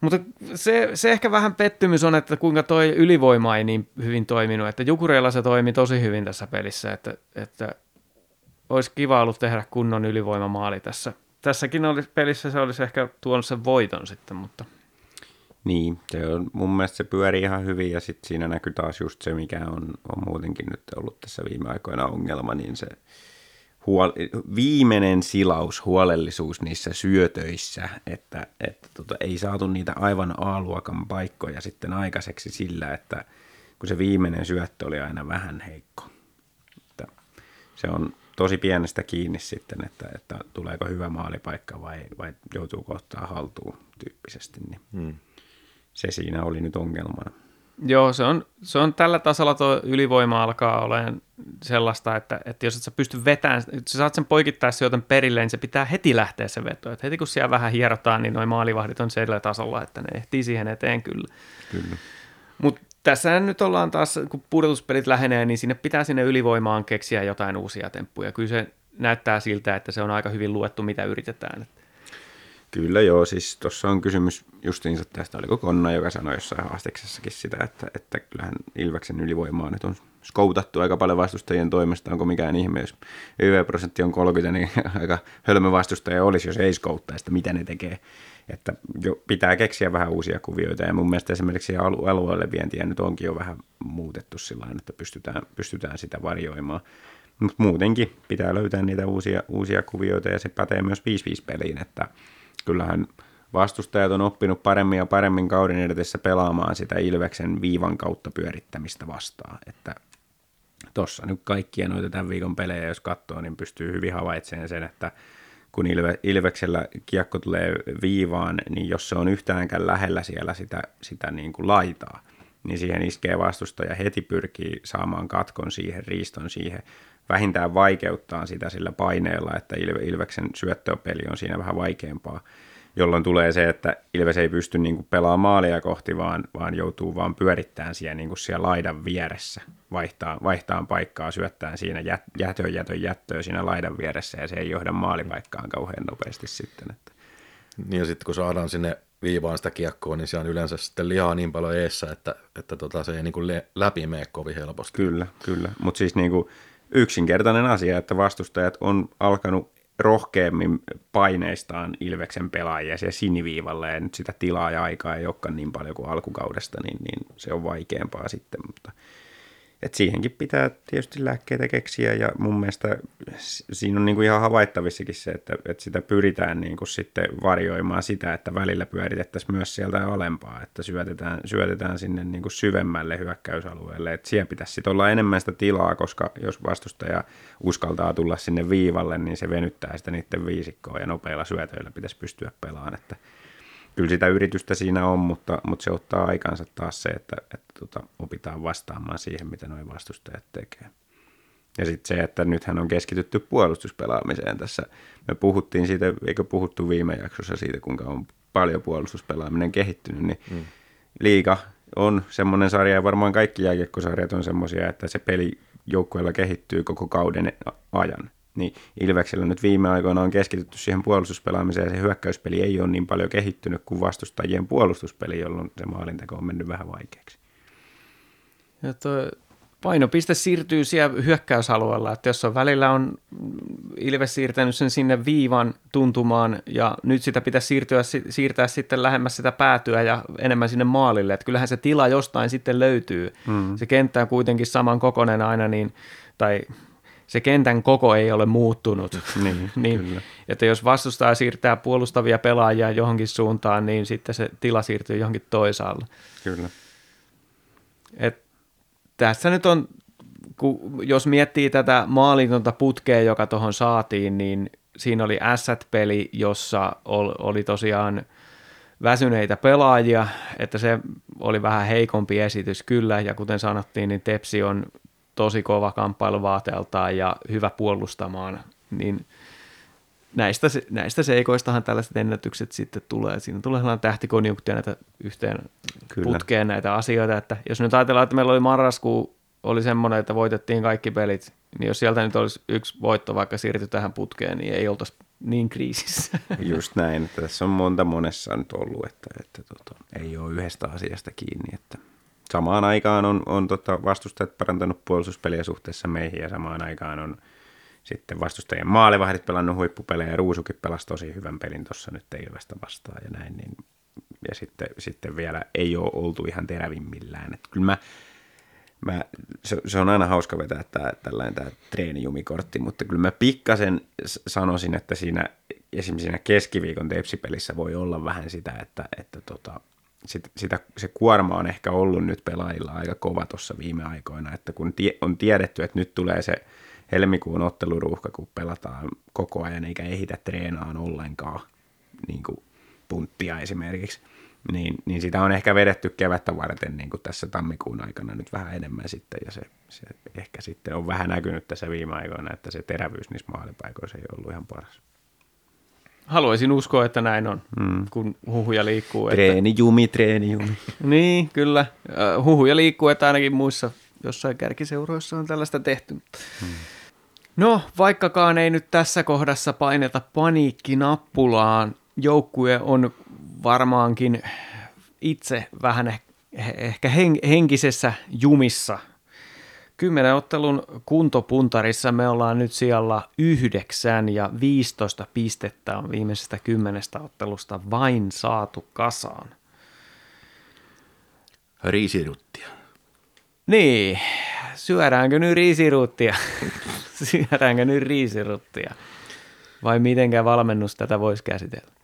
Mutta se, se ehkä vähän pettymys on, että kuinka toi ylivoima ei niin hyvin toiminut. Että Jukureilla se toimi tosi hyvin tässä pelissä, että, että olisi kiva ollut tehdä kunnon ylivoimamaali tässä. Tässäkin olisi, pelissä se olisi ehkä tuonut sen voiton sitten, mutta Niin, se on, mun mielestä se pyörii ihan hyvin ja sitten siinä näkyy taas just se, mikä on, on muutenkin nyt ollut tässä viime aikoina ongelma, niin se huol- viimeinen silaus, huolellisuus niissä syötöissä, että, että tota, ei saatu niitä aivan A-luokan paikkoja sitten aikaiseksi sillä, että kun se viimeinen syöttö oli aina vähän heikko. Että se on tosi pienestä kiinni sitten, että, että tuleeko hyvä maalipaikka vai, vai joutuuko ottaa haltuun tyyppisesti, niin Hmm. se siinä oli nyt ongelmana. Joo, se on, se on tällä tasolla tuo ylivoima alkaa olemaan sellaista, että, että jos et sä pysty vetämään, jos sä saat sen poikittaissyötön perille, niin se pitää heti lähteä se veto. Et heti kun siellä vähän hierotaan, niin noin maalivahdit on sillä tasolla, että ne ehtii siihen eteen kyllä. Kyllä. Mutta tässä nyt ollaan taas, kun pudotuspelit lähenee, niin sinne pitää sinne ylivoimaan keksiä jotain uusia temppuja. Kyllä se näyttää siltä, että se on aika hyvin luettu, mitä yritetään. Kyllä joo, siis tuossa on kysymys justiinsa tästä, oliko Konna, joka sanoi jossain haastiksessakin sitä, että, että kyllähän Ilveksen ylivoimaa nyt on skoutattu aika paljon vastustajien toimesta, onko mikään ihme, jos YV-prosentti on 30, niin aika hölmö vastustaja olisi, jos ei skouttaisi, että mitä ne tekee. Että jo pitää keksiä vähän uusia kuvioita ja mun mielestä esimerkiksi alu- alueelle vientiä nyt onkin jo vähän muutettu sillä että pystytään, pystytään sitä varjoimaan. Mutta muutenkin pitää löytää niitä uusia, uusia kuvioita ja se pätee myös 5-5 peliin, että kyllähän vastustajat on oppinut paremmin ja paremmin kauden edetessä pelaamaan sitä Ilveksen viivan kautta pyörittämistä vastaan, että tuossa nyt kaikkia noita tämän viikon pelejä, jos katsoo, niin pystyy hyvin havaitsemaan sen, että kun Ilve, Ilveksellä kiekko tulee viivaan, niin jos se on yhtäänkään lähellä siellä sitä, sitä niin kuin laitaa, niin siihen iskee vastustaja heti pyrkii saamaan katkon siihen, riiston siihen, vähintään vaikeuttaa sitä sillä paineella, että Ilve, Ilveksen syöttöpeli on siinä vähän vaikeampaa, jolloin tulee se, että Ilves ei pysty niin kuin pelaamaan maalia kohti, vaan, vaan joutuu vaan pyörittämään siellä, niin kuin siellä laidan vieressä, vaihtaa, vaihtaa paikkaa, syöttää siinä jät, jätön jätön jättöä siinä laidan vieressä, ja se ei johda maalipaikkaan kauhean nopeasti sitten. Että. Niin ja sitten kun saadaan sinne viivaan sitä kiekkoa, niin siellä on yleensä sitten lihaa niin paljon eessä, että, että tota, se ei niin kuin läpi mene kovin helposti. Kyllä, kyllä. Mutta siis niin kuin yksinkertainen asia, että vastustajat on alkanut rohkeammin paineistaan Ilveksen pelaajia siellä siniviivalla ja nyt sitä tilaa ja aikaa ei olekaan niin paljon kuin alkukaudesta, niin, niin se on vaikeampaa sitten, mutta et siihenkin pitää tietysti lääkkeitä keksiä ja mun mielestä siinä on niinku ihan havaittavissakin se, että, että sitä pyritään niinku sitten varjoimaan sitä, että välillä pyöritettäisiin myös sieltä alempaa, että syötetään, syötetään sinne niinku syvemmälle hyökkäysalueelle, että siellä pitäisi sitten olla enemmän sitä tilaa, koska jos vastustaja uskaltaa tulla sinne viivalle, niin se venyttää sitä niiden viisikkoa ja nopeilla syötöillä pitäisi pystyä pelaamaan, että kyllä sitä yritystä siinä on, mutta, mutta se ottaa aikansa taas se, että, että tota, opitaan vastaamaan siihen, mitä nuo vastustajat tekee. Ja sitten se, että nythän on keskitytty puolustuspelaamiseen tässä. Me puhuttiin siitä, eikö puhuttu viime jaksossa siitä, kuinka on paljon puolustuspelaaminen kehittynyt, niin mm. liiga on semmoinen sarja, ja varmaan kaikki jääkiekkosarjat on semmoisia, että se peli joukkueella kehittyy koko kauden ajan. Niin Ilveksellä nyt viime aikoina on keskitytty siihen puolustuspelaamiseen, ja se hyökkäyspeli ei ole niin paljon kehittynyt kuin vastustajien puolustuspeli, jolloin se maalinteko on mennyt vähän vaikeaksi. Ja toi painopiste siirtyy siellä hyökkäysalueella, että jos on välillä on Ilves siirtänyt sen sinne viivan tuntumaan ja nyt sitä pitäisi siirtyä, siirtää sitten lähemmäs sitä päätyä ja enemmän sinne maalille, että kyllähän se tila jostain sitten löytyy. Mm. Se kenttä on kuitenkin saman kokoinen aina, niin, tai se kentän koko ei ole muuttunut. Niin, niin, kyllä. että jos vastustaja siirtää puolustavia pelaajia johonkin suuntaan, niin sitten se tila siirtyy johonkin toisaalle. Kyllä. Et tässä nyt on, kun, jos miettii tätä maalintonta putkea, joka tuohon saatiin, niin siinä oli Asset-peli, jossa oli tosiaan väsyneitä pelaajia, että se oli vähän heikompi esitys kyllä, ja kuten sanottiin, niin Tepsi on tosi kova kamppailuvaateeltaan ja hyvä puolustamaan, niin näistä, näistä seikoistahan tällaiset ennätykset sitten tulee. Siinä tulee sellainen tähtikonjunktia näitä yhteen Kyllä. putkeen näitä asioita, että jos nyt ajatellaan, että meillä oli marraskuu, oli semmoinen, että voitettiin kaikki pelit, niin jos sieltä nyt olisi yksi voitto vaikka siirty tähän putkeen, niin ei oltaisi niin kriisissä. Just näin, että tässä on monta monessa nyt ollut, että, että tota, ei ole yhdestä asiasta kiinni, että samaan aikaan on, on tota vastustajat parantanut puolustuspeliä suhteessa meihin ja samaan aikaan on sitten vastustajien maalivahdit pelannut huippupelejä ja Ruusukin pelasi tosi hyvän pelin tuossa nyt Ilvestä vastaan ja näin. Niin, ja sitten, sitten vielä ei ole oltu ihan terävimmillään. Että kyllä mä, mä, se, se, on aina hauska vetää tämä, tällainen tämä treenijumikortti, mutta kyllä mä pikkasen sanoisin, että siinä esimerkiksi siinä keskiviikon tepsipelissä voi olla vähän sitä, että, että tota, sit, sitä, se kuorma on ehkä ollut nyt pelaajilla aika kova tuossa viime aikoina, että kun tie, on tiedetty, että nyt tulee se helmikuun otteluruuhka, kun pelataan koko ajan eikä ehitä treenaan ollenkaan, niin kuin punttia esimerkiksi, niin, niin sitä on ehkä vedetty kevättä varten niin kuin tässä tammikuun aikana nyt vähän enemmän sitten, ja se, se ehkä sitten on vähän näkynyt tässä viime aikoina, että se terävyys niissä maalipaikoissa ei ollut ihan paras. Haluaisin uskoa, että näin on, mm. kun huhuja liikkuu. Treenijumi, että... treenijumi. niin, kyllä. Huhuja liikkuu, että ainakin muissa jossain kärkiseuroissa on tällaista tehty. Hmm. No, vaikkakaan ei nyt tässä kohdassa paineta paniikkinappulaan, joukkue on varmaankin itse vähän ehkä henkisessä jumissa. Kymmenen ottelun kuntopuntarissa me ollaan nyt siellä yhdeksän ja 15 pistettä on viimeisestä kymmenestä ottelusta vain saatu kasaan. Riisiruttia. Niin, syödäänkö nyt riisiruuttia? syödäänkö nyt riisiruttia? Vai mitenkä valmennus tätä voisi käsitellä?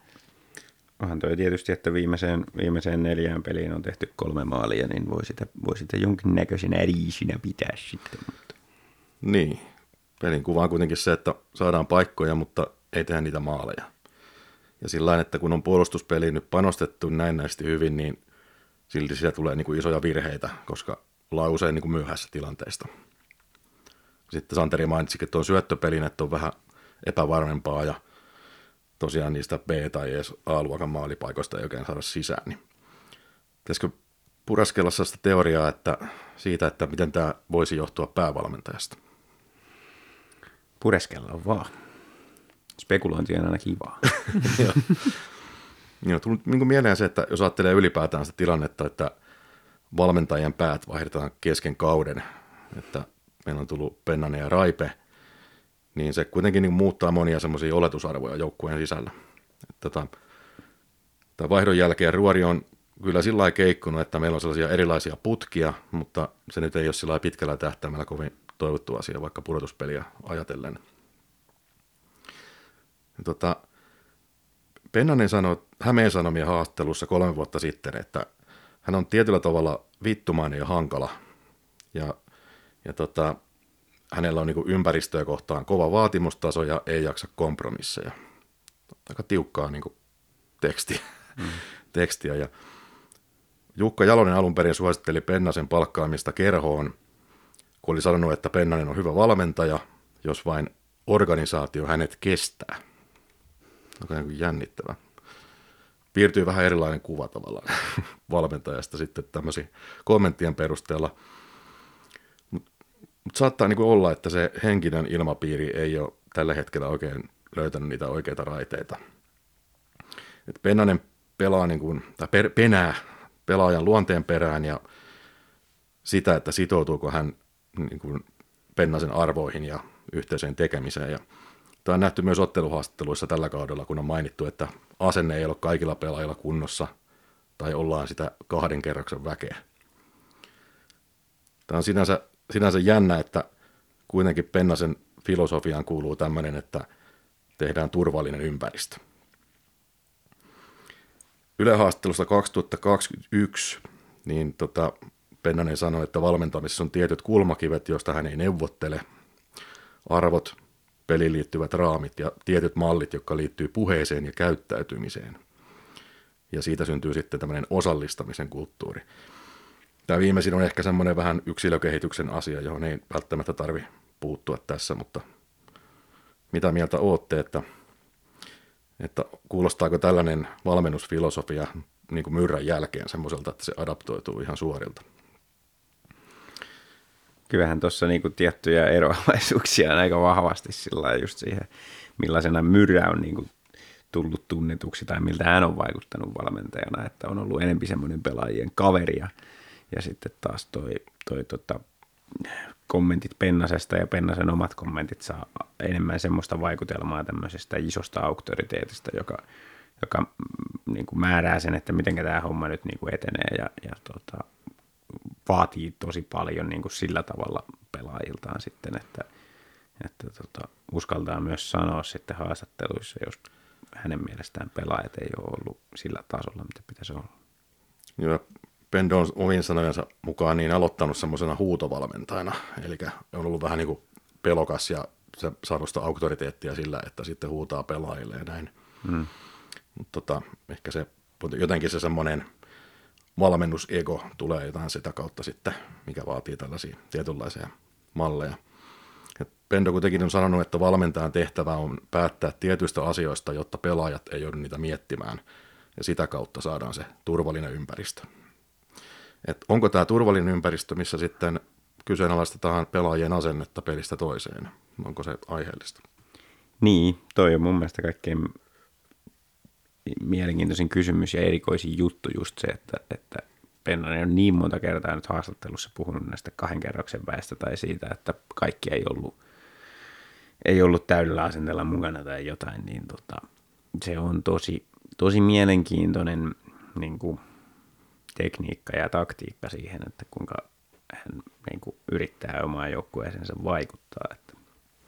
Onhan toi tietysti, että viimeiseen, viimeiseen neljään peliin on tehty kolme maalia, niin voi sitä, voi sitä jonkinnäköisenä riisinä pitää sitten. Mutta. Niin, pelin kuva on kuitenkin se, että saadaan paikkoja, mutta ei tehdä niitä maaleja. Ja sillä että kun on puolustuspeli nyt panostettu näin näistä hyvin, niin silti siellä tulee niin kuin isoja virheitä, koska ollaan usein niin kuin myöhässä tilanteista. Sitten Santeri mainitsikin, että on syöttöpelin, että on vähän epävarmempaa ja tosiaan niistä B- tai edes A-luokan maalipaikoista ei oikein saada sisään. Niin pitäisikö puraskella sellaista teoriaa että siitä, että miten tämä voisi johtua päävalmentajasta? Pureskella vaan. Spekulointi on aina kivaa. Joo, tuli niin mieleen se, että jos ajattelee ylipäätään sitä tilannetta, että valmentajien päät vaihdetaan kesken kauden, että meillä on tullut Pennanen ja Raipe, niin se kuitenkin niin muuttaa monia semmoisia oletusarvoja joukkueen sisällä. Tota, tämän vaihdon jälkeen ruori on kyllä sillä lailla keikkunut, että meillä on sellaisia erilaisia putkia, mutta se nyt ei ole sillä pitkällä tähtäimellä kovin toivottu asia, vaikka pudotuspeliä ajatellen. Ja tota, Pennanen sanoi Hämeen Sanomien haastattelussa kolme vuotta sitten, että hän on tietyllä tavalla vittumainen ja hankala. Ja, ja tota, hänellä on niin ympäristöä kohtaan kova vaatimustaso ja ei jaksa kompromisseja. Aika tiukkaa niin kuin teksti, mm. tekstiä. Ja Jukka Jalonen alun perin suositteli Pennasen palkkaamista kerhoon, kun oli sanonut, että Pennanen on hyvä valmentaja, jos vain organisaatio hänet kestää. Aika niin jännittävä piirtyy vähän erilainen kuva tavallaan valmentajasta sitten tämmöisiä kommenttien perusteella. Mutta mut saattaa niinku olla, että se henkinen ilmapiiri ei ole tällä hetkellä oikein löytänyt niitä oikeita raiteita. Et Pennanen pelaa niinku, tai per, penää pelaajan luonteen perään ja sitä, että sitoutuuko hän niin kuin Pennasen arvoihin ja yhteiseen tekemiseen. Ja tämä on nähty myös otteluhaastatteluissa tällä kaudella, kun on mainittu, että asenne ei ole kaikilla pelaajilla kunnossa tai ollaan sitä kahden kerroksen väkeä. Tämä on sinänsä, sinänsä jännä, että kuitenkin Pennasen filosofiaan kuuluu tämmöinen, että tehdään turvallinen ympäristö. Ylehaastattelusta 2021 niin tota, Pennanen sanoi, että valmentamisessa on tietyt kulmakivet, joista hän ei neuvottele. Arvot, peliin liittyvät raamit ja tietyt mallit, jotka liittyy puheeseen ja käyttäytymiseen. Ja siitä syntyy sitten tämmöinen osallistamisen kulttuuri. Tämä viimeisin on ehkä semmoinen vähän yksilökehityksen asia, johon ei välttämättä tarvi puuttua tässä, mutta mitä mieltä ootte, että, että kuulostaako tällainen valmennusfilosofia niin kuin myrrän jälkeen semmoiselta, että se adaptoituu ihan suorilta? Kyllähän tuossa niinku tiettyjä eroavaisuuksia on aika vahvasti sillä just siihen, millaisena myrrä on niinku tullut tunnetuksi tai miltä hän on vaikuttanut valmentajana, että on ollut enempi semmoinen pelaajien kaveri ja, ja sitten taas toi, toi tota, kommentit Pennasesta ja Pennasen omat kommentit saa enemmän semmoista vaikutelmaa tämmöisestä isosta auktoriteetista, joka, joka mm, niin kuin määrää sen, että miten tämä homma nyt niin kuin etenee ja, ja tota, vaatii tosi paljon niin kuin sillä tavalla pelaajiltaan sitten, että, että tota, uskaltaa myös sanoa sitten haastatteluissa, jos hänen mielestään pelaajat ei ole ollut sillä tasolla, mitä pitäisi olla. Joo, Pendo on omin sanojensa mukaan niin aloittanut semmoisena huutovalmentajana, eli on ollut vähän niin kuin pelokas ja se saanut sitä auktoriteettia sillä, että sitten huutaa pelaajille ja näin. Mm. Mutta tota, ehkä se jotenkin se semmoinen valmennusego tulee jotain sitä kautta sitten, mikä vaatii tällaisia tietynlaisia malleja. Et Pendo kuitenkin on sanonut, että valmentajan tehtävä on päättää tietyistä asioista, jotta pelaajat ei joudu niitä miettimään, ja sitä kautta saadaan se turvallinen ympäristö. Et onko tämä turvallinen ympäristö, missä sitten kyseenalaistetaan pelaajien asennetta pelistä toiseen? Onko se aiheellista? Niin, toi on mun mielestä kaikkein mielenkiintoisin kysymys ja erikoisin juttu just se, että, että Pennanen on niin monta kertaa nyt haastattelussa puhunut näistä kahden kerroksen väestä tai siitä, että kaikki ei ollut, ei ollut täydellä asenteella mukana tai jotain, niin tota, se on tosi, tosi mielenkiintoinen niin kuin, tekniikka ja taktiikka siihen, että kuinka hän niin kuin, yrittää omaan joukkueeseensa vaikuttaa. Että.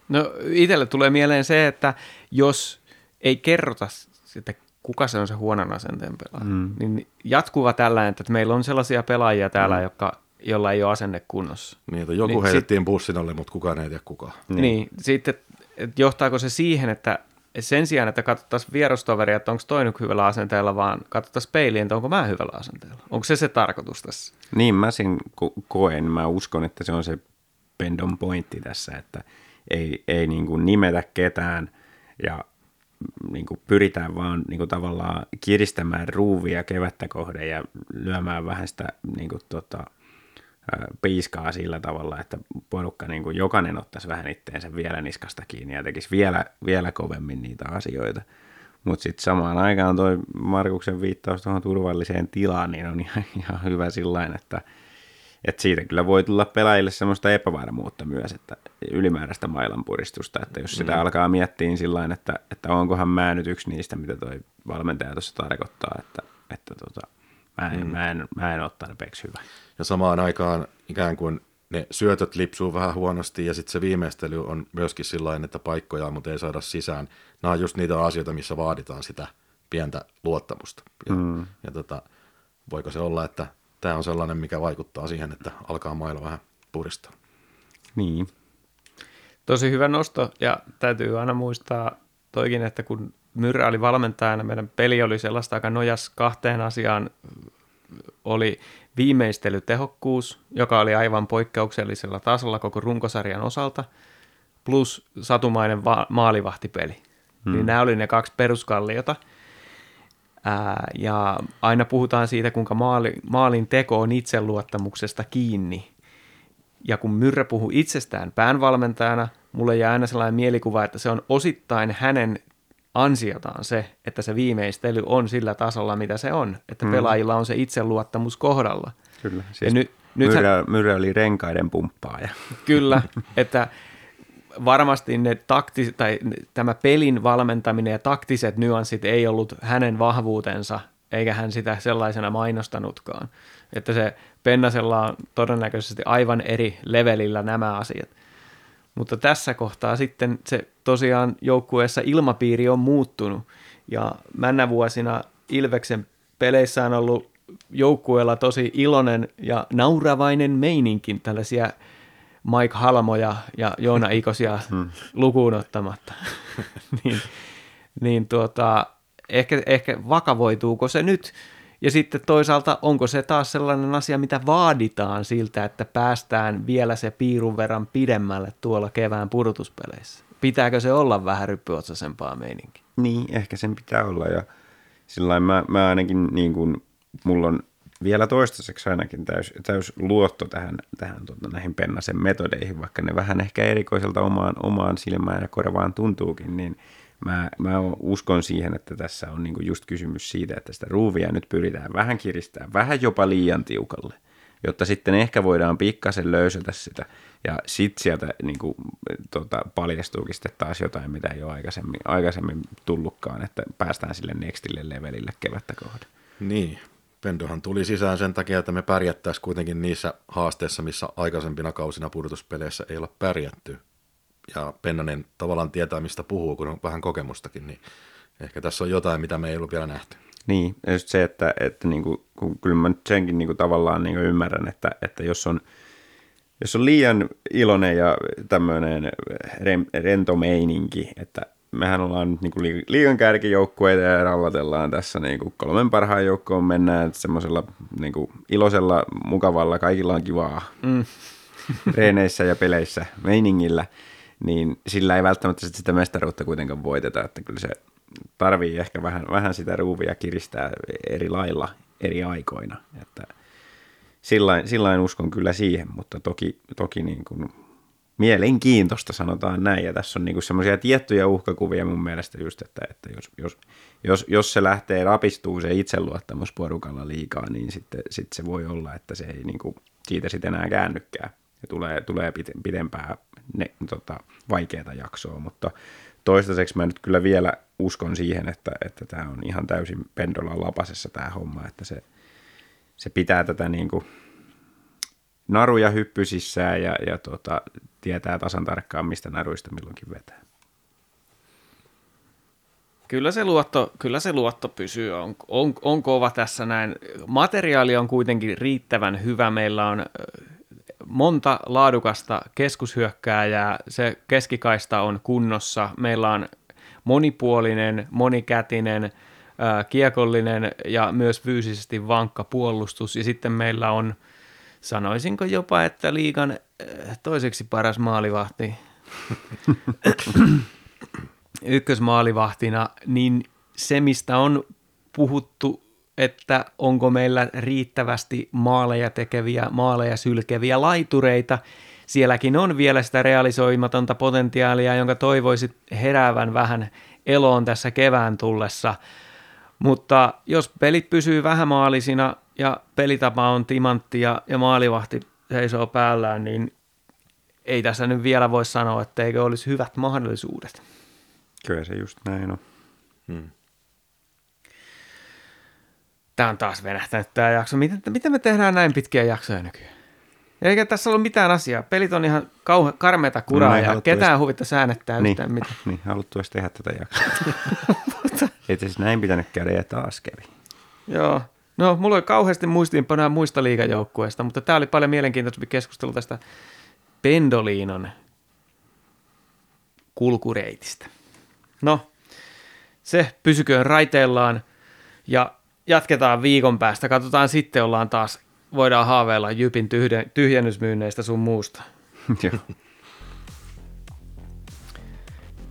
No itselle tulee mieleen se, että jos ei kerrota sitä kuka se on se huonon asenteen pelaaja. Mm. Niin jatkuva tällainen, että meillä on sellaisia pelaajia täällä, mm. jotka, jolla ei ole asenne kunnossa. Niin, että joku niin, heitettiin sit, bussin alle, mutta kukaan ei tiedä kuka. Niin, niin sitten että johtaako se siihen, että sen sijaan, että katsottaisiin vierustoveria, että onko toinen hyvällä asenteella, vaan katsottaisiin peiliin, että onko mä hyvällä asenteella. Onko se se tarkoitus tässä? Niin, mä sen ko- koen. Mä uskon, että se on se pendon pointti tässä, että ei, ei niin kuin nimetä ketään ja niin kuin pyritään vaan niin kuin tavallaan kiristämään ruuvia kevättä kohden ja lyömään vähän sitä niin kuin tota, piiskaa sillä tavalla, että porukka niin kuin jokainen ottaisi vähän itteensä vielä niskasta kiinni ja tekisi vielä, vielä kovemmin niitä asioita. Mutta sitten samaan aikaan toi Markuksen viittaus tuohon turvalliseen tilaan, niin on ihan, ihan hyvä sillä että – että siitä kyllä voi tulla pelaajille semmoista epävarmuutta myös, että ylimääräistä mailanpuristusta, että jos sitä mm. alkaa miettiä niin sillä että, että onkohan mä nyt yksi niistä, mitä toi valmentaja tuossa tarkoittaa, että, että tota, mä, en, mm. mä, en, mä en ole tarpeeksi hyvä. Ja samaan aikaan ikään kuin ne syötöt lipsuu vähän huonosti ja sitten se viimeistely on myöskin sillä että paikkoja, mutta ei saada sisään. Nämä on just niitä asioita, missä vaaditaan sitä pientä luottamusta. Ja, mm. ja tota, voiko se olla, että tämä on sellainen, mikä vaikuttaa siihen, että alkaa mailla vähän puristaa. Niin. Tosi hyvä nosto ja täytyy aina muistaa toikin, että kun Myrrä oli valmentajana, meidän peli oli sellaista aika nojas kahteen asiaan. Oli viimeistelytehokkuus, joka oli aivan poikkeuksellisella tasolla koko runkosarjan osalta, plus satumainen va- maalivahtipeli. Hmm. Niin nämä oli ne kaksi peruskalliota – Ää, ja aina puhutaan siitä, kuinka maali, maalin teko on itseluottamuksesta kiinni. Ja kun Myrrä puhuu itsestään päänvalmentajana, mulle jää aina sellainen mielikuva, että se on osittain hänen ansiotaan se, että se viimeistely on sillä tasolla, mitä se on. Että mm. pelaajilla on se itseluottamus kohdalla. Kyllä. Ja Siis ny, nythän, Myrrä, Myrrä oli renkaiden pumppaaja. Kyllä, että varmasti ne taktis, tai tämä pelin valmentaminen ja taktiset nyanssit ei ollut hänen vahvuutensa, eikä hän sitä sellaisena mainostanutkaan. Että se Pennasella on todennäköisesti aivan eri levelillä nämä asiat. Mutta tässä kohtaa sitten se tosiaan joukkueessa ilmapiiri on muuttunut ja männä vuosina Ilveksen peleissä on ollut joukkueella tosi iloinen ja nauravainen meininkin tällaisia Mike Halmoja ja Joona Ikosia lukuun ottamatta. niin, niin tuota, ehkä, ehkä vakavoituuko se nyt? Ja sitten toisaalta, onko se taas sellainen asia, mitä vaaditaan siltä, että päästään vielä se piirun verran pidemmälle tuolla kevään pudotuspeleissä? Pitääkö se olla vähän ryppyotsaisempaa meininki? Niin, ehkä sen pitää olla. Ja sillä mä, mä ainakin, niin kuin, mulla on vielä toistaiseksi ainakin täys, täys luotto tähän, tähän tuota, näihin Pennasen metodeihin, vaikka ne vähän ehkä erikoiselta omaan, omaan silmään ja korvaan tuntuukin, niin mä, mä uskon siihen, että tässä on niin just kysymys siitä, että sitä ruuvia nyt pyritään vähän kiristämään, vähän jopa liian tiukalle, jotta sitten ehkä voidaan pikkasen löysätä sitä, ja sitten sieltä niin kuin, tota, paljastuukin sitten taas jotain, mitä ei ole aikaisemmin, aikaisemmin tullutkaan, että päästään sille nextille levelille kevättä kohden. Niin, Pendohan tuli sisään sen takia, että me pärjättäisiin kuitenkin niissä haasteissa, missä aikaisempina kausina pudotuspeleissä ei olla pärjätty. Ja Pennanen tavallaan tietää, mistä puhuu, kun on vähän kokemustakin, niin ehkä tässä on jotain, mitä me ei ollut vielä nähty. Niin, ja just se, että, että niin kuin, kun kyllä mä nyt senkin niin kuin tavallaan niin kuin ymmärrän, että, että jos on, jos on liian iloinen ja tämmöinen rento meininki, että mehän ollaan nyt niin liigan kärkijoukkueita ja rallatellaan tässä niin kuin kolmen parhaan joukkoon mennään semmoisella niin kuin iloisella, mukavalla, kaikilla on kivaa mm. reeneissä ja peleissä meiningillä, niin sillä ei välttämättä sitä mestaruutta kuitenkaan voiteta, että kyllä se tarvii ehkä vähän, vähän sitä ruuvia kiristää eri lailla eri aikoina, että sillain, sillain uskon kyllä siihen, mutta toki, toki niin kuin mielenkiintoista, sanotaan näin. Ja tässä on niinku semmoisia tiettyjä uhkakuvia mun mielestä just, että, että jos, jos, jos, jos se lähtee rapistuu se itseluottamus porukalla liikaa, niin sitten sit se voi olla, että se ei niinku siitä sitten enää käännykään. Ja tulee, tulee pidempää ne, tota, vaikeaa jaksoa, mutta toistaiseksi mä nyt kyllä vielä uskon siihen, että, että tämä on ihan täysin pendolan lapasessa tämä homma, että se, se pitää tätä niin kuin naruja hyppysissään ja, ja tota, tietää tasan tarkkaan, mistä naruista milloinkin vetää. Kyllä se luotto, kyllä se luotto pysyy, on, on, on kova tässä näin. Materiaali on kuitenkin riittävän hyvä. Meillä on monta laadukasta keskushyökkääjää, se keskikaista on kunnossa. Meillä on monipuolinen, monikätinen, kiekollinen ja myös fyysisesti vankka puolustus. Ja sitten meillä on, sanoisinko jopa, että liigan toiseksi paras maalivahti ykkösmaalivahtina, niin se, mistä on puhuttu, että onko meillä riittävästi maaleja tekeviä, maaleja sylkeviä laitureita, sielläkin on vielä sitä realisoimatonta potentiaalia, jonka toivoisit heräävän vähän eloon tässä kevään tullessa. Mutta jos pelit pysyy vähämaalisina ja pelitapa on timantti ja, ja maalivahti seisoo päällään, niin ei tässä nyt vielä voi sanoa, että eikö olisi hyvät mahdollisuudet. Kyllä se just näin on. Hmm. Tämä on taas venähtänyt tämä jakso. Miten, miten me tehdään näin pitkiä jaksoja nykyään? Eikä tässä ollut mitään asiaa. Pelit on ihan kauhe, karmeita kuraa no, ja ketään edes... huvittaa säänettää niin, yhtään mitään. Niin, haluttu edes tehdä tätä jaksoa. Ei siis näin pitänyt käydä ja taas kävi. Joo. No, mulla oli kauheasti muistiinpanoja muista liigajoukkueista, mutta tämä oli paljon mielenkiintoisempi keskustelu tästä Pendoliinon kulkureitistä. No, se pysyköön raiteillaan ja jatketaan viikon päästä. Katsotaan sitten, ollaan taas, voidaan haaveilla Jypin tyhjennysmyynneistä sun muusta.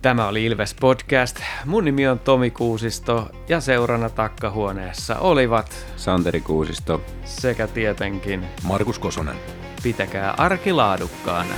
Tämä oli Ilves Podcast. Mun nimi on Tomi Kuusisto ja seurana takkahuoneessa olivat Santeri Kuusisto sekä tietenkin Markus Kosonen. Pitäkää arki laadukkaana.